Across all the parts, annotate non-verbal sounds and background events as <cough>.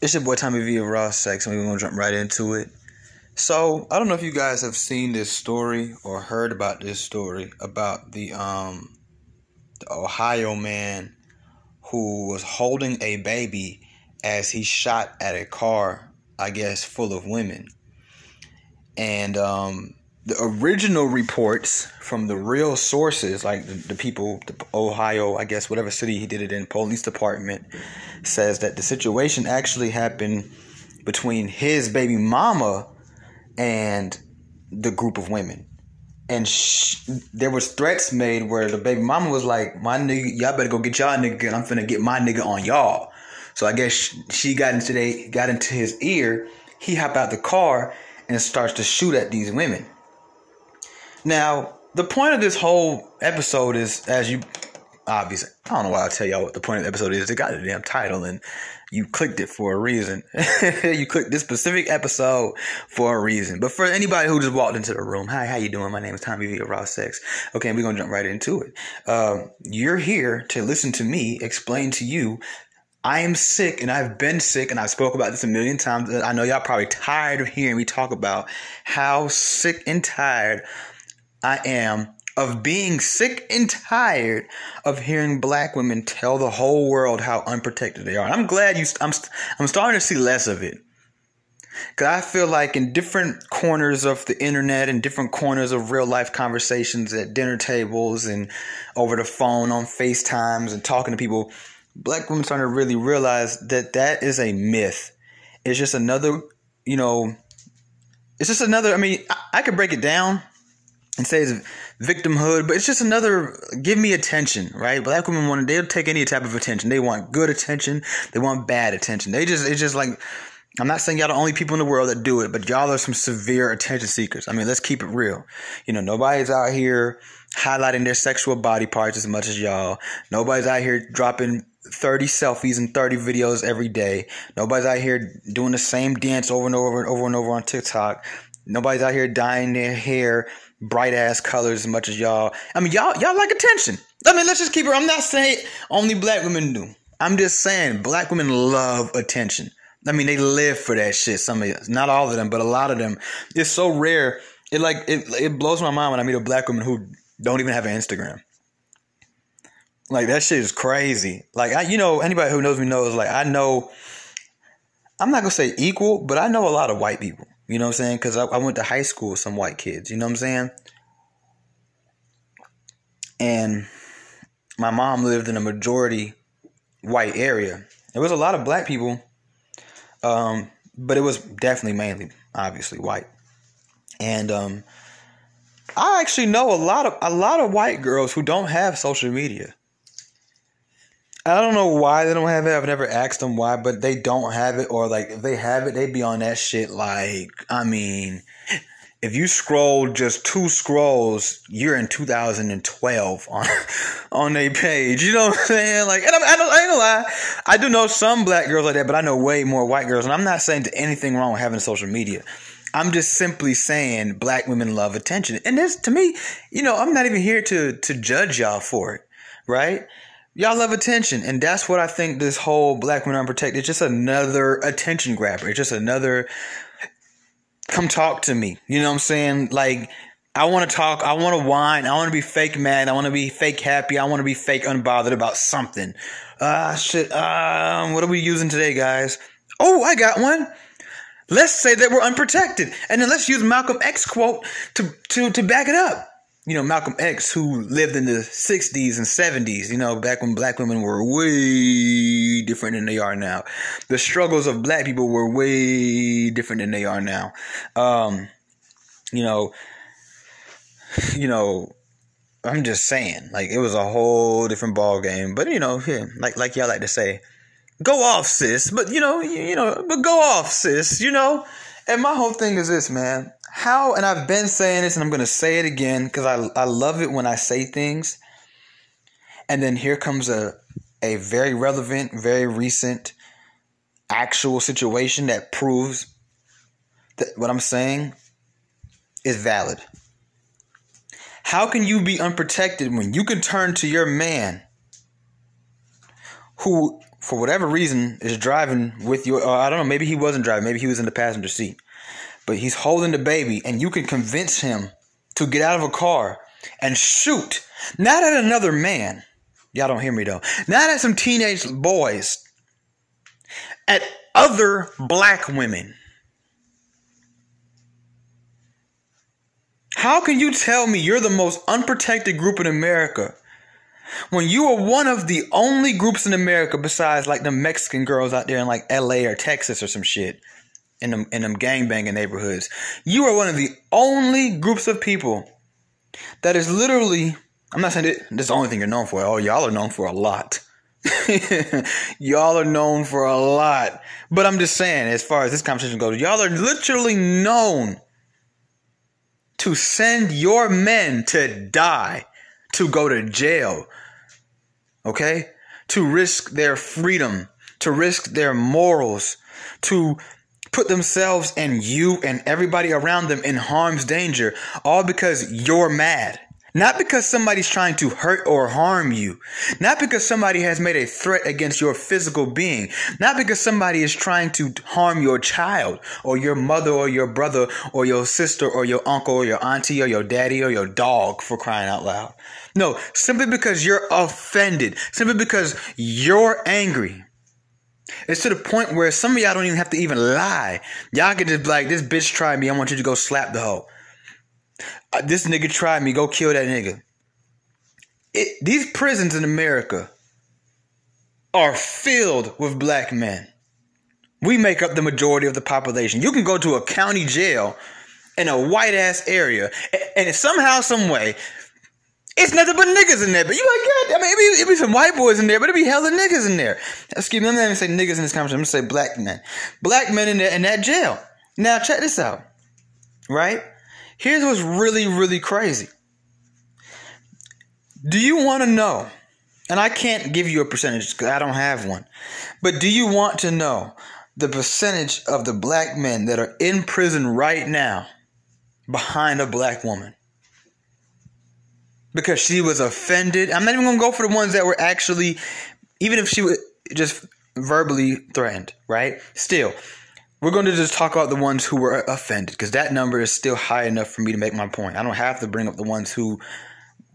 It's your boy Tommy V of Raw Sex, and we're gonna jump right into it. So I don't know if you guys have seen this story or heard about this story about the um the Ohio man who was holding a baby as he shot at a car, I guess, full of women. And um the original reports from the real sources, like the, the, people, the Ohio, I guess, whatever city he did it in, police department, says that the situation actually happened between his baby mama and the group of women. And sh- there was threats made where the baby mama was like, "My nigga, y'all better go get y'all nigga, and I'm finna get my nigga on y'all." So I guess she got into they got into his ear. He hopped out the car and starts to shoot at these women. Now, the point of this whole episode is, as you obviously, I don't know why I tell y'all what the point of the episode is. They got a damn title and you clicked it for a reason. <laughs> you clicked this specific episode for a reason. But for anybody who just walked into the room, hi, how you doing? My name is Tommy V of Raw Sex. Okay, we're gonna jump right into it. Uh, you're here to listen to me explain to you I am sick and I've been sick and I've spoke about this a million times. I know y'all probably tired of hearing me talk about how sick and tired I am of being sick and tired of hearing black women tell the whole world how unprotected they are. I'm glad you I'm I'm starting to see less of it. Cuz I feel like in different corners of the internet and different corners of real life conversations at dinner tables and over the phone on FaceTimes and talking to people, black women starting to really realize that that is a myth. It's just another, you know, it's just another I mean, I, I could break it down and say it's victimhood, but it's just another give me attention, right? Black women want they'll take any type of attention. They want good attention, they want bad attention. They just it's just like I'm not saying y'all the only people in the world that do it, but y'all are some severe attention seekers. I mean, let's keep it real. You know, nobody's out here highlighting their sexual body parts as much as y'all. Nobody's out here dropping 30 selfies and 30 videos every day. Nobody's out here doing the same dance over and over and over and over on TikTok. Nobody's out here dyeing their hair bright ass colors as much as y'all. I mean, y'all y'all like attention. I mean, let's just keep it. I'm not saying only black women do. I'm just saying black women love attention. I mean, they live for that shit. Some of you, not all of them, but a lot of them. It's so rare. It like it it blows my mind when I meet a black woman who don't even have an Instagram. Like that shit is crazy. Like I, you know, anybody who knows me knows. Like I know. I'm not gonna say equal, but I know a lot of white people. You know what I'm saying? Because I, I went to high school with some white kids. You know what I'm saying? And my mom lived in a majority white area. There was a lot of black people, um, but it was definitely mainly, obviously, white. And um, I actually know a lot of a lot of white girls who don't have social media. I don't know why they don't have it. I've never asked them why, but they don't have it, or like if they have it, they'd be on that shit. Like, I mean, if you scroll just two scrolls, you're in 2012 on <laughs> on a page. You know what I'm saying? Like, and I, I don't, I ain't gonna lie, I do know some black girls like that, but I know way more white girls, and I'm not saying to anything wrong with having social media. I'm just simply saying black women love attention, and this to me, you know, I'm not even here to to judge y'all for it, right? Y'all love attention, and that's what I think this whole Black Women Unprotected is just another attention grabber. It's just another come talk to me. You know what I'm saying? Like I want to talk, I want to whine, I want to be fake mad, I want to be fake happy, I want to be fake unbothered about something. Ah, uh, shit. Um, what are we using today, guys? Oh, I got one. Let's say that we're unprotected, and then let's use Malcolm X quote to to to back it up you know, Malcolm X, who lived in the 60s and 70s, you know, back when black women were way different than they are now. The struggles of black people were way different than they are now. Um, you know, <sighs> you know, I'm just saying, like it was a whole different ball game. But you know, yeah, like like y'all like to say, go off, sis. But you know, you, you know, but go off, sis. You know. And my whole thing is this, man how, and I've been saying this and I'm going to say it again because I, I love it when I say things. And then here comes a, a very relevant, very recent actual situation that proves that what I'm saying is valid. How can you be unprotected when you can turn to your man who for whatever reason, is driving with you. Or uh, I don't know. Maybe he wasn't driving. Maybe he was in the passenger seat. But he's holding the baby, and you can convince him to get out of a car and shoot, not at another man. Y'all don't hear me though. Not at some teenage boys. At other black women. How can you tell me you're the most unprotected group in America when you are one of the only groups in America besides like the Mexican girls out there in like LA or Texas or some shit in them in them gangbanging neighborhoods. You are one of the only groups of people that is literally I'm not saying that this is the only thing you're known for. Oh, y'all are known for a lot. <laughs> y'all are known for a lot. But I'm just saying, as far as this conversation goes, y'all are literally known to send your men to die, to go to jail, okay? To risk their freedom, to risk their morals, to put themselves and you and everybody around them in harm's danger, all because you're mad. Not because somebody's trying to hurt or harm you. Not because somebody has made a threat against your physical being. Not because somebody is trying to harm your child or your mother or your brother or your sister or your uncle or your auntie or your daddy or your dog for crying out loud. No, simply because you're offended. Simply because you're angry. It's to the point where some of y'all don't even have to even lie. Y'all can just like, this bitch tried me. I want you to go slap the hoe. Uh, this nigga tried me. Go kill that nigga. It, these prisons in America are filled with black men. We make up the majority of the population. You can go to a county jail in a white ass area, and somehow, some way, it's nothing but niggas in there. But you like, God, I mean, it be, it be some white boys in there, but it be hella niggas in there. Excuse me, I'm not even say niggas in this conversation. I'm gonna say black men, black men in there in that jail. Now check this out, right? Here's what's really, really crazy. Do you want to know? And I can't give you a percentage because I don't have one. But do you want to know the percentage of the black men that are in prison right now behind a black woman? Because she was offended. I'm not even gonna go for the ones that were actually, even if she was just verbally threatened, right? Still, we're going to just talk about the ones who were offended because that number is still high enough for me to make my point. I don't have to bring up the ones who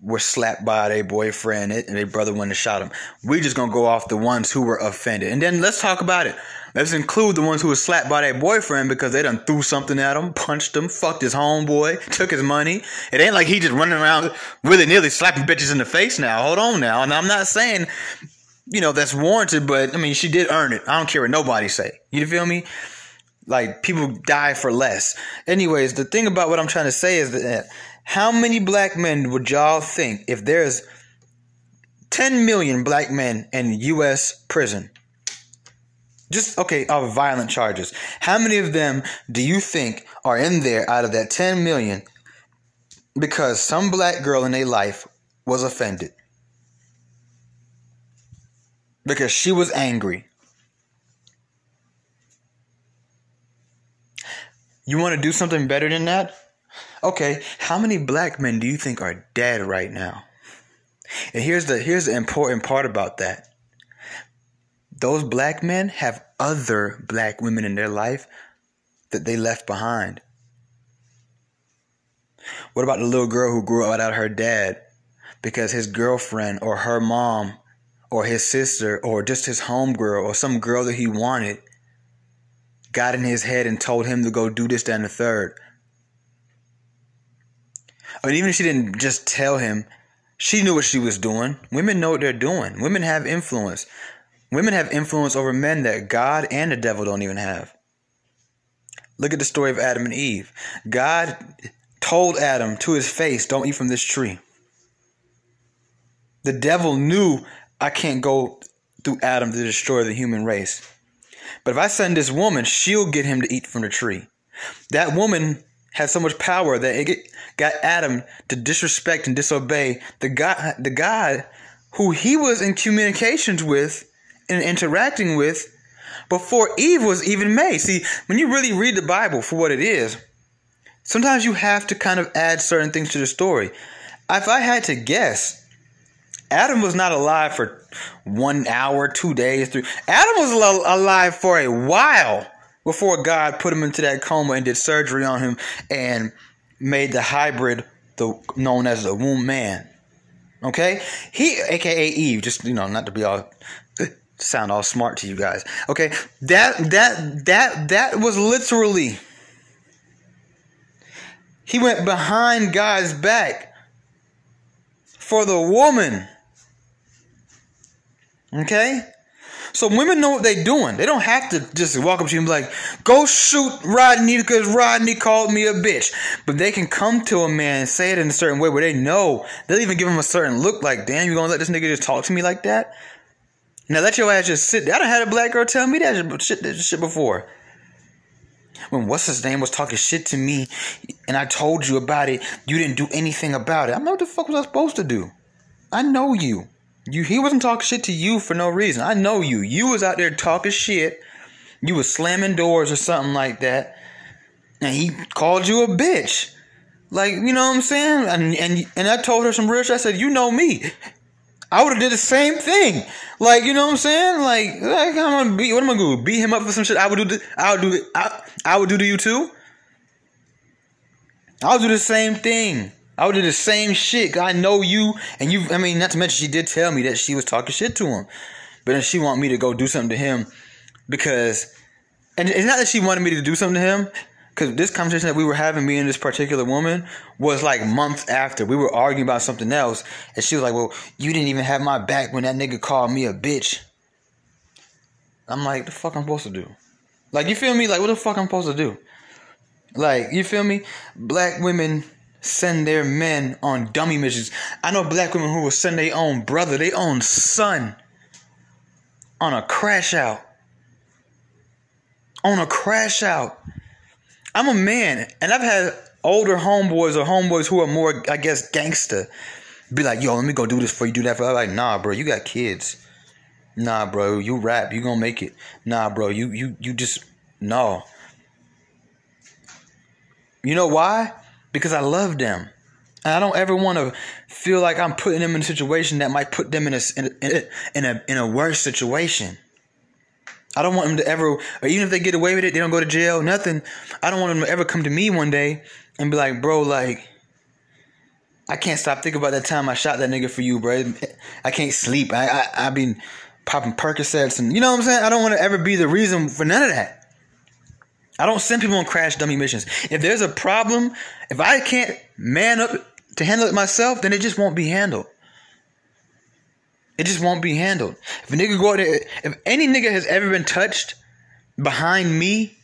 were slapped by their boyfriend and their brother went and shot him. We're just gonna go off the ones who were offended, and then let's talk about it. Let's include the ones who were slapped by their boyfriend because they done threw something at him, punched him, fucked his homeboy, took his money. It ain't like he just running around willy nilly slapping bitches in the face now. Hold on now. And I'm not saying, you know, that's warranted, but I mean, she did earn it. I don't care what nobody say. You feel me? Like people die for less. Anyways, the thing about what I'm trying to say is that how many black men would y'all think if there's 10 million black men in U.S. prison? Just okay, of violent charges. How many of them do you think are in there out of that 10 million because some black girl in their life was offended? Because she was angry. You want to do something better than that? Okay, how many black men do you think are dead right now? And here's the here's the important part about that those black men have other black women in their life that they left behind. What about the little girl who grew up without her dad because his girlfriend or her mom or his sister or just his homegirl or some girl that he wanted got in his head and told him to go do this, that, and the third? I mean, even if she didn't just tell him, she knew what she was doing. Women know what they're doing. Women have influence. Women have influence over men that God and the devil don't even have. Look at the story of Adam and Eve. God told Adam to his face, Don't eat from this tree. The devil knew I can't go through Adam to destroy the human race. But if I send this woman, she'll get him to eat from the tree. That woman has so much power that it got Adam to disrespect and disobey the God, the God who he was in communications with and interacting with before Eve was even made. See, when you really read the Bible for what it is, sometimes you have to kind of add certain things to the story. If I had to guess, Adam was not alive for one hour, two days, three. Adam was alive for a while before God put him into that coma and did surgery on him and made the hybrid the known as the womb man. Okay? He aka Eve, just you know, not to be all <laughs> sound all smart to you guys. Okay? That that that that was literally he went behind God's back for the woman. Okay? So women know what they're doing. They don't have to just walk up to you and be like, go shoot Rodney because Rodney called me a bitch. But they can come to a man and say it in a certain way where they know. They'll even give him a certain look like, damn, you gonna let this nigga just talk to me like that? Now let your ass just sit there. I done had a black girl tell me that shit, that shit before. When what's his name was talking shit to me and I told you about it, you didn't do anything about it. I know what the fuck was I supposed to do? I know you. You he wasn't talking shit to you for no reason. I know you. You was out there talking shit. You was slamming doors or something like that. And he called you a bitch. Like, you know what I'm saying? And and and I told her some real shit. I said, you know me. I would have did the same thing. Like, you know what I'm saying? Like, like I'm gonna beat what am I gonna do? Beat him up for some shit. I would do the, I would do I, I would do to you too. I'll do the same thing. I would do the same shit. I know you, and you. I mean, not to mention, she did tell me that she was talking shit to him, but then she want me to go do something to him because, and it's not that she wanted me to do something to him. Because this conversation that we were having, me and this particular woman, was like months after. We were arguing about something else. And she was like, Well, you didn't even have my back when that nigga called me a bitch. I'm like, The fuck I'm supposed to do? Like, you feel me? Like, what the fuck I'm supposed to do? Like, you feel me? Black women send their men on dummy missions. I know black women who will send their own brother, their own son on a crash out. On a crash out. I'm a man, and I've had older homeboys or homeboys who are more, I guess, gangster. Be like, yo, let me go do this for you, do that for. I'm like, nah, bro, you got kids. Nah, bro, you rap, you gonna make it. Nah, bro, you you you just no. You know why? Because I love them. And I don't ever want to feel like I'm putting them in a situation that might put them in a, in a, in a, in a worse situation. I don't want them to ever, or even if they get away with it, they don't go to jail, nothing. I don't want them to ever come to me one day and be like, bro, like, I can't stop thinking about that time I shot that nigga for you, bro. I can't sleep. I, I, I've been popping Percocets and, you know what I'm saying? I don't want to ever be the reason for none of that. I don't send people on crash dummy missions. If there's a problem, if I can't man up to handle it myself, then it just won't be handled. It just won't be handled. If a nigga go out there, if any nigga has ever been touched behind me,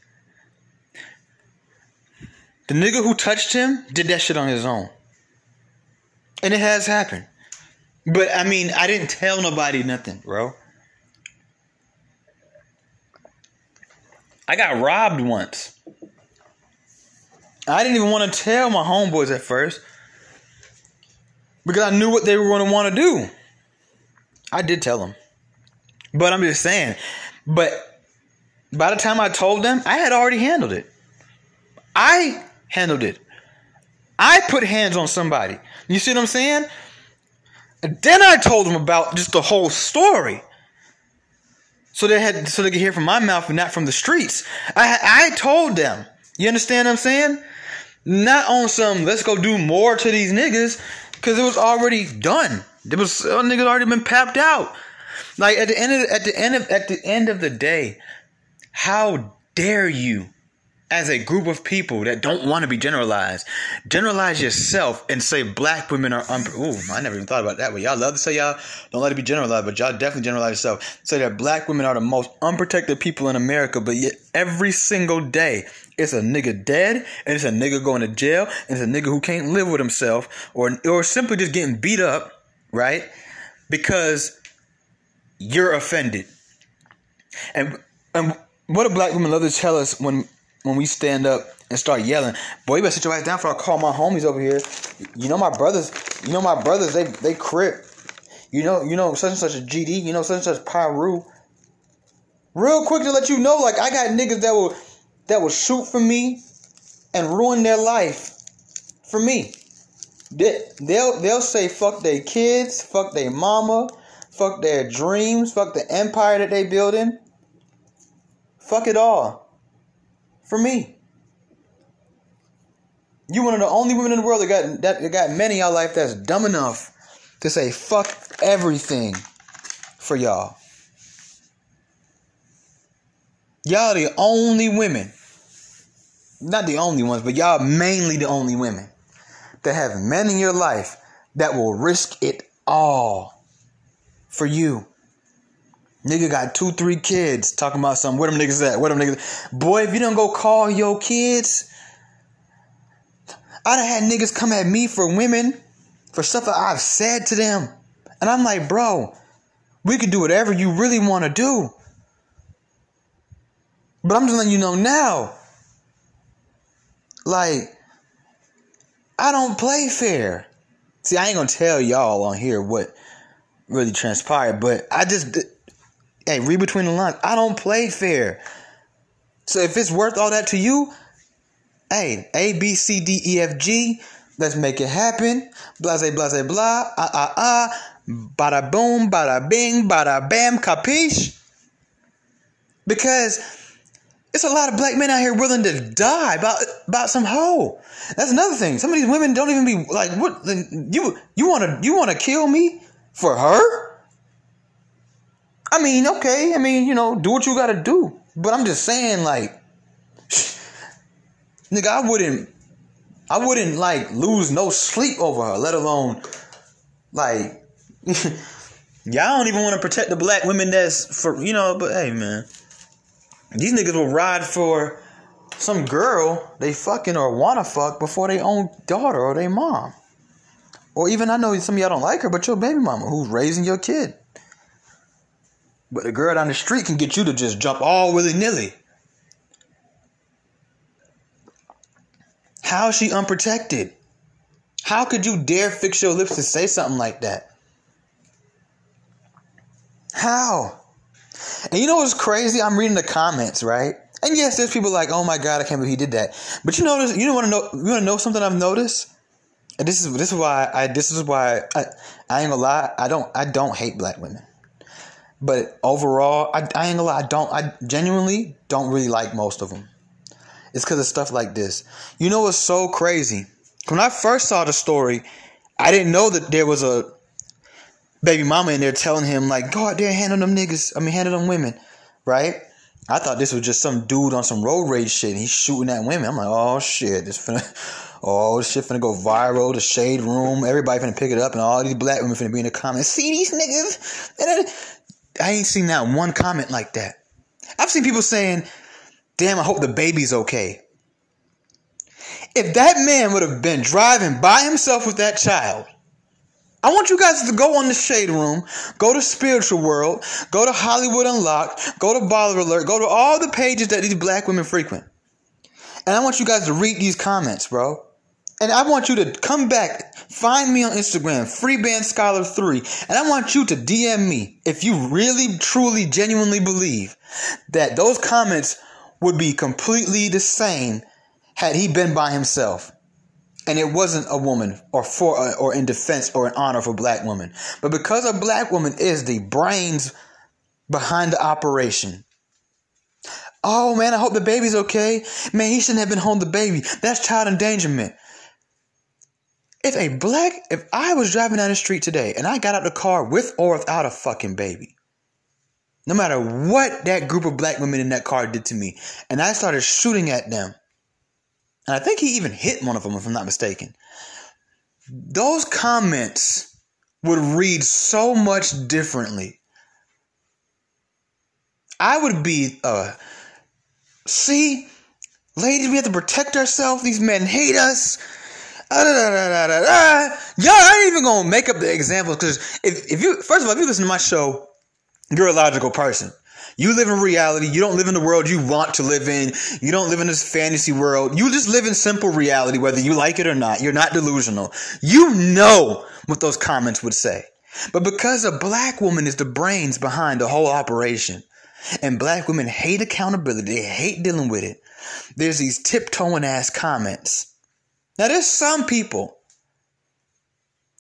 the nigga who touched him did that shit on his own. And it has happened. But I mean, I didn't tell nobody nothing, bro. I got robbed once. I didn't even want to tell my homeboys at first because I knew what they were going to want to do. I did tell them. But I'm just saying, but by the time I told them, I had already handled it. I handled it. I put hands on somebody. You see what I'm saying? And then I told them about just the whole story. So they had so they could hear from my mouth and not from the streets. I I told them. You understand what I'm saying? Not on some let's go do more to these niggas because it was already done. It was uh, niggas already been papped out. Like at the end of at the end of at the end of the day, how dare you as a group of people that don't want to be generalized, generalize yourself and say black women are un. Ooh, I never even thought about that. But y'all love to say y'all don't let it be generalized, but y'all definitely generalize yourself. Say that black women are the most unprotected people in America, but yet every single day it's a nigga dead and it's a nigga going to jail and it's a nigga who can't live with himself or or simply just getting beat up, right? Because you're offended. And and what do black women love to tell us when when we stand up and start yelling, boy, you better sit your ass down before I call my homies over here. You know my brothers, you know my brothers, they they crip. You know, you know such and such a GD, you know such and such Pyru. Real quick to let you know, like I got niggas that will that will shoot for me and ruin their life for me. They, they'll they'll say fuck their kids, fuck their mama, fuck their dreams, fuck the empire that they building. Fuck it all. For me. You're one of the only women in the world that got that, that got men in y'all life that's dumb enough to say fuck everything for y'all. Y'all the only women. Not the only ones, but y'all mainly the only women that have men in your life that will risk it all for you. Nigga got two, three kids talking about something. Where them niggas at? Where them niggas? Boy, if you don't go call your kids, I done had niggas come at me for women for stuff that I've said to them. And I'm like, bro, we could do whatever you really want to do. But I'm just letting you know now. Like, I don't play fair. See, I ain't gonna tell y'all on here what really transpired, but I just, hey, read between the lines. I don't play fair. So if it's worth all that to you, hey, A, B, C, D, E, F, G, let's make it happen. Blase, blase, blah, ah, ah, ah, bada boom, bada bing, bada bam, capiche? Because it's a lot of black men out here willing to die about about some hoe. That's another thing. Some of these women don't even be like, what? You you want to you want to kill me for her? I mean, okay. I mean, you know, do what you got to do. But I'm just saying, like, <sighs> nigga, I wouldn't, I wouldn't like lose no sleep over her. Let alone, like, <laughs> y'all don't even want to protect the black women that's for you know. But hey, man. These niggas will ride for some girl they fucking or wanna fuck before they own daughter or their mom. Or even I know some of y'all don't like her, but your baby mama who's raising your kid. But a girl down the street can get you to just jump all willy nilly. How is she unprotected? How could you dare fix your lips to say something like that? How? And you know what's crazy? I'm reading the comments, right? And yes, there's people like, "Oh my god, I can't believe he did that." But you notice, you want to know, you want to know something I've noticed. And this is this is why I this is why I, I ain't gonna lie. I don't I don't hate black women, but overall, I, I ain't gonna lie. I don't I genuinely don't really like most of them. It's because of stuff like this. You know what's so crazy? When I first saw the story, I didn't know that there was a baby mama in there telling him like, go out there and handle them niggas. I mean, handle them women, right? I thought this was just some dude on some road rage shit. And he's shooting at women. I'm like, oh shit, this finna, <laughs> oh this shit finna go viral. The shade room, everybody finna pick it up, and all these black women finna be in the comments. See these niggas? <laughs> I ain't seen that one comment like that. I've seen people saying, "Damn, I hope the baby's okay." If that man would have been driving by himself with that child I want you guys to go on the Shade Room, go to Spiritual World, go to Hollywood Unlocked, go to Baller Alert, go to all the pages that these black women frequent. And I want you guys to read these comments, bro. And I want you to come back, find me on Instagram, Freeband Scholar 3, and I want you to DM me if you really, truly, genuinely believe that those comments would be completely the same had he been by himself. And it wasn't a woman or for uh, or in defense or in honor for black women but because a black woman is the brains behind the operation. Oh man i hope the baby's okay. Man he shouldn't have been holding the baby. That's child endangerment if a black if i was driving down the street today and i got out the car with or without a fucking baby no matter what that group of black women in that car did to me and i started shooting at them and I think he even hit one of them, if I'm not mistaken. Those comments would read so much differently. I would be, uh, see, ladies, we have to protect ourselves. These men hate us. Y'all I ain't even gonna make up the examples because if, if you, first of all, if you listen to my show, you're a logical person. You live in reality. You don't live in the world you want to live in. You don't live in this fantasy world. You just live in simple reality, whether you like it or not. You're not delusional. You know what those comments would say. But because a black woman is the brains behind the whole operation, and black women hate accountability, they hate dealing with it, there's these tiptoeing ass comments. Now, there's some people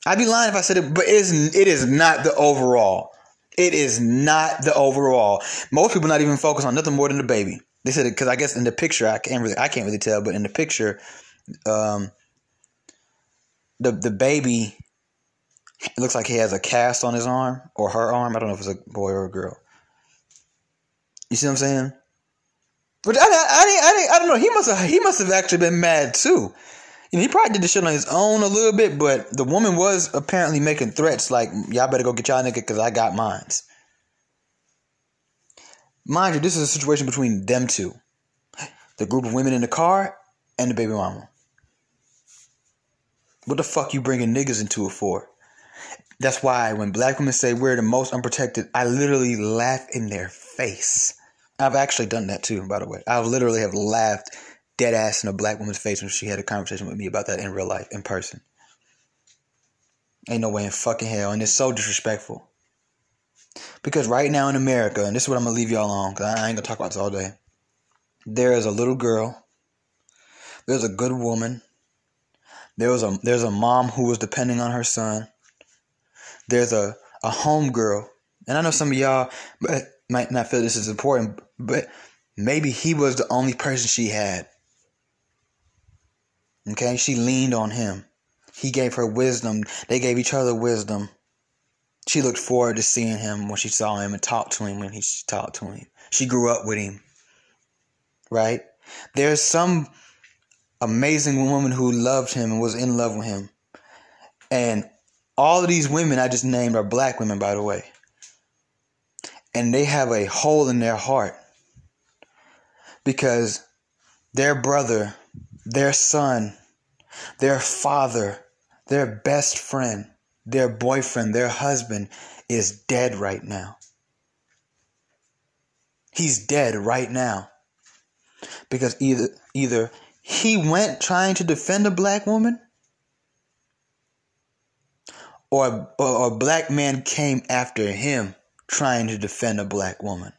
I'd be lying if I said it, but it is, it is not the overall. It is not the overall. Most people not even focus on nothing more than the baby. They said it because I guess in the picture I can't really I can't really tell, but in the picture, um, the the baby looks like he has a cast on his arm or her arm. I don't know if it's a boy or a girl. You see what I'm saying? But I, I, I, I, I don't know. He must have he must have actually been mad too. Know, he probably did the shit on his own a little bit, but the woman was apparently making threats like, "Y'all better go get y'all nigga because I got mines." Mind you, this is a situation between them two, the group of women in the car and the baby mama. What the fuck you bringing niggas into it for? That's why when black women say we're the most unprotected, I literally laugh in their face. I've actually done that too, by the way. I literally have laughed dead ass in a black woman's face when she had a conversation with me about that in real life, in person. Ain't no way in fucking hell. And it's so disrespectful. Because right now in America, and this is what I'm to leave y'all on, because I ain't to talk about this all day. There is a little girl. There's a good woman. There was a there's a mom who was depending on her son. There's a a home girl, and I know some of y'all might not feel this is important, but maybe he was the only person she had. Okay, she leaned on him. He gave her wisdom. They gave each other wisdom. She looked forward to seeing him when she saw him and talked to him when he talked to him. She grew up with him. Right? There's some amazing woman who loved him and was in love with him. And all of these women I just named are black women, by the way. And they have a hole in their heart because their brother their son, their father, their best friend, their boyfriend, their husband is dead right now. He's dead right now. Because either either he went trying to defend a black woman or, or a black man came after him trying to defend a black woman.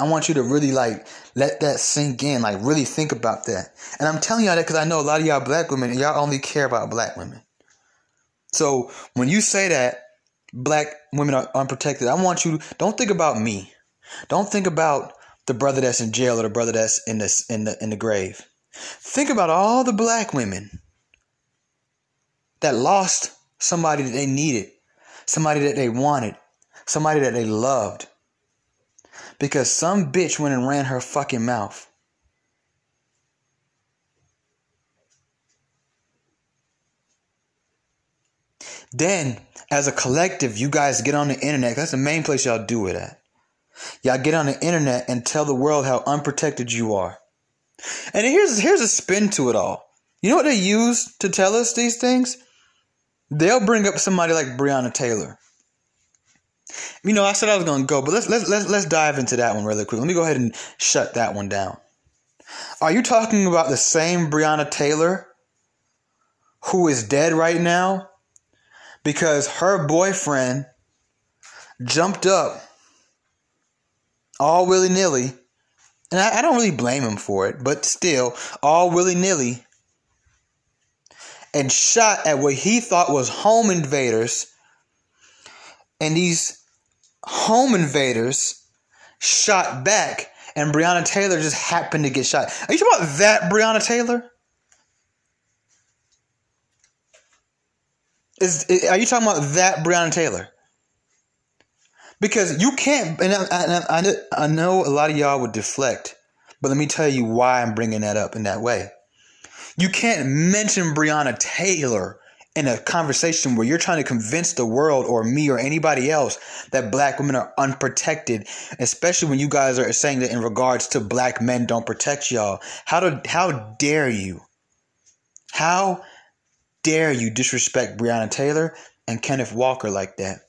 I want you to really like let that sink in, like really think about that. And I'm telling y'all that because I know a lot of y'all black women, y'all only care about black women. So when you say that black women are unprotected, I want you don't think about me. Don't think about the brother that's in jail or the brother that's in the in the in the grave. Think about all the black women that lost somebody that they needed, somebody that they wanted, somebody that they loved because some bitch went and ran her fucking mouth. Then, as a collective, you guys get on the internet. That's the main place y'all do it at. Y'all get on the internet and tell the world how unprotected you are. And here's here's a spin to it all. You know what they use to tell us these things? They'll bring up somebody like Breonna Taylor. You know, I said I was going to go, but let's let's let's let's dive into that one really quick. Let me go ahead and shut that one down. Are you talking about the same Breonna Taylor who is dead right now because her boyfriend jumped up all willy nilly, and I, I don't really blame him for it, but still, all willy nilly, and shot at what he thought was home invaders and these home invaders shot back, and Breonna Taylor just happened to get shot. Are you talking about that Breonna Taylor? Is, are you talking about that Breonna Taylor? Because you can't, and I, I, I know a lot of y'all would deflect, but let me tell you why I'm bringing that up in that way. You can't mention Breonna Taylor in a conversation where you're trying to convince the world or me or anybody else that black women are unprotected, especially when you guys are saying that in regards to black men don't protect y'all. How do how dare you? How dare you disrespect Breonna Taylor and Kenneth Walker like that?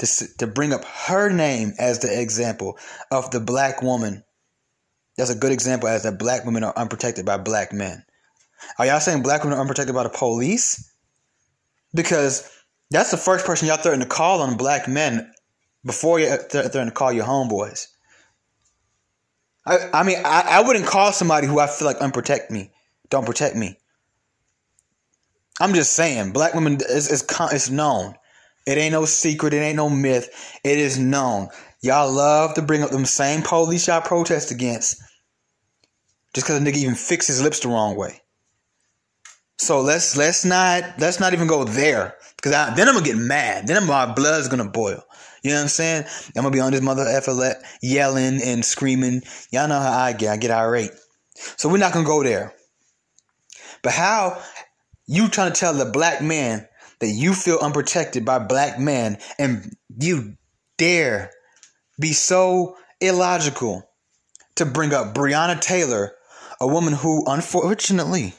To, to bring up her name as the example of the black woman. That's a good example as that black women are unprotected by black men. Are y'all saying black women are unprotected by the police? Because that's the first person y'all threaten to call on black men before you threaten to call your homeboys. I, I mean, I, I wouldn't call somebody who I feel like unprotect me, don't protect me. I'm just saying, black women is is it's known. It ain't no secret. It ain't no myth. It is known. Y'all love to bring up them same police y'all protest against, just because a nigga even fix his lips the wrong way. So let's let's not let's not even go there, because then I'm gonna get mad. Then my blood's gonna boil. You know what I'm saying? I'm gonna be on this mother effer yelling and screaming. Y'all know how I get. I get irate. So we're not gonna go there. But how you trying to tell the black man that you feel unprotected by black men and you dare be so illogical to bring up Breonna Taylor, a woman who unfortunately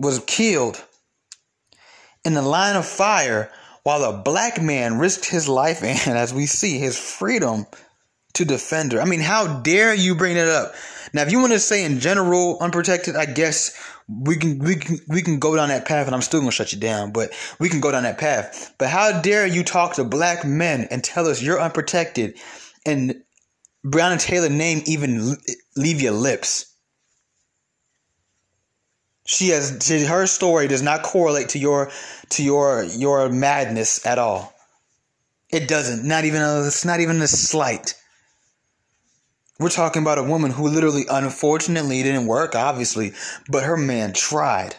was killed in the line of fire while a black man risked his life <laughs> and, as we see, his freedom to defend her. I mean, how dare you bring it up? Now, if you want to say in general unprotected, I guess we can we can we can go down that path, and I'm still gonna shut you down. But we can go down that path. But how dare you talk to black men and tell us you're unprotected, and Breonna Taylor name even leave your lips? She has she, her story does not correlate to your to your your madness at all. It doesn't. Not even a, it's not even a slight. We're talking about a woman who literally, unfortunately, didn't work, obviously, but her man tried.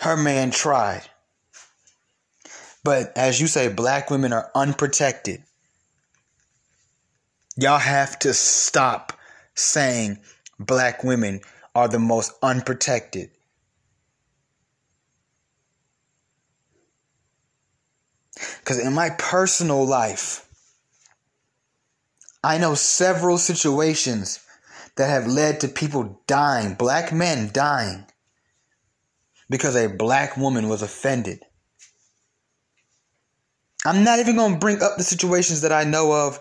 Her man tried. But as you say, black women are unprotected. Y'all have to stop saying black women are the most unprotected. Because in my personal life, I know several situations that have led to people dying, black men dying, because a black woman was offended. I'm not even going to bring up the situations that I know of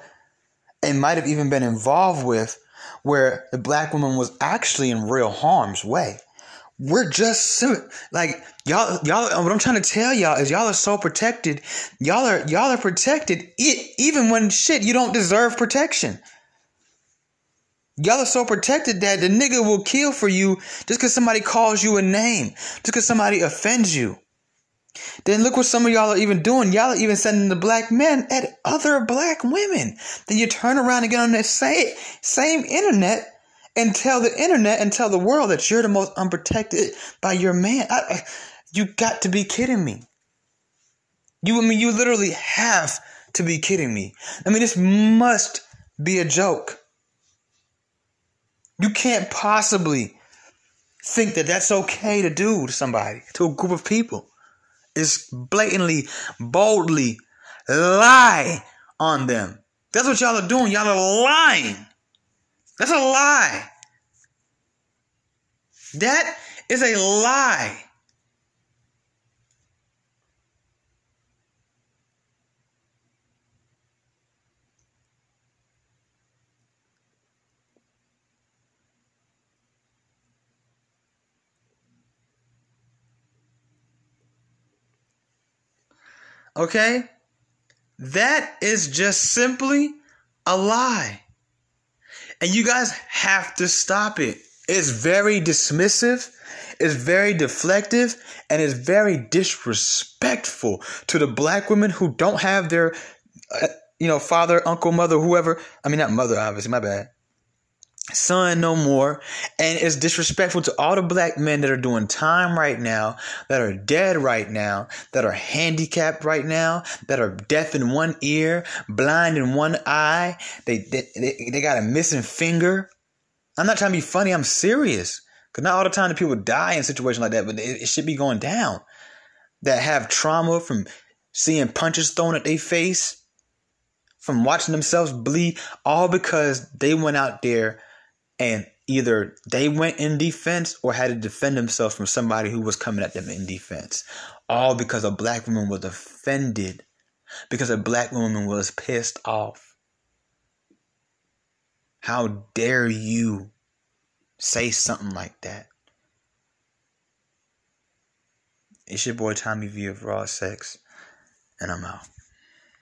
and might have even been involved with where the black woman was actually in real harm's way. We're just like y'all y'all what I'm trying to tell y'all is y'all are so protected. Y'all are y'all are protected even when shit you don't deserve protection. Y'all are so protected that the nigga will kill for you just because somebody calls you a name, just because somebody offends you. Then look what some of y'all are even doing. Y'all are even sending the black men at other black women. Then you turn around and get on that same, same internet and tell the internet and tell the world that you're the most unprotected by your man. I, I, you got to be kidding me. You, I mean, you literally have to be kidding me. I mean, this must be a joke. You can't possibly think that that's okay to do to somebody, to a group of people is blatantly, boldly lie on them. That's what y'all are doing. Y'all are lying. That's a lie. That is a lie. Okay? That is just simply a lie. And you guys have to stop it. It's very dismissive, it's very deflective, and it's very disrespectful to the black women who don't have their, uh, you know, father, uncle, mother, whoever. I mean, not mother, obviously, my bad son no more. And it's disrespectful to all the black men that are doing time right now that are dead right now that are handicapped right now that are deaf in one ear blind in one eye. They they, they, they got a missing finger. I'm not trying to be funny. I'm serious. Because not all the time do people die in situations like that but it, it should be going down. That have trauma from seeing punches thrown at their face from watching themselves bleed all because they went out there and either they went in defense or had to defend themselves from somebody who was coming at them in defense. All because a black woman was offended, because a black woman was pissed off. How dare you say something like that? It's your boy Tommy V of Raw Sex, and I'm out.